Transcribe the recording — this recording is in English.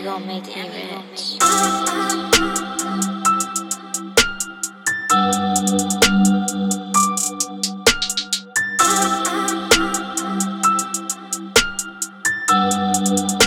he gon' make me rich. Thank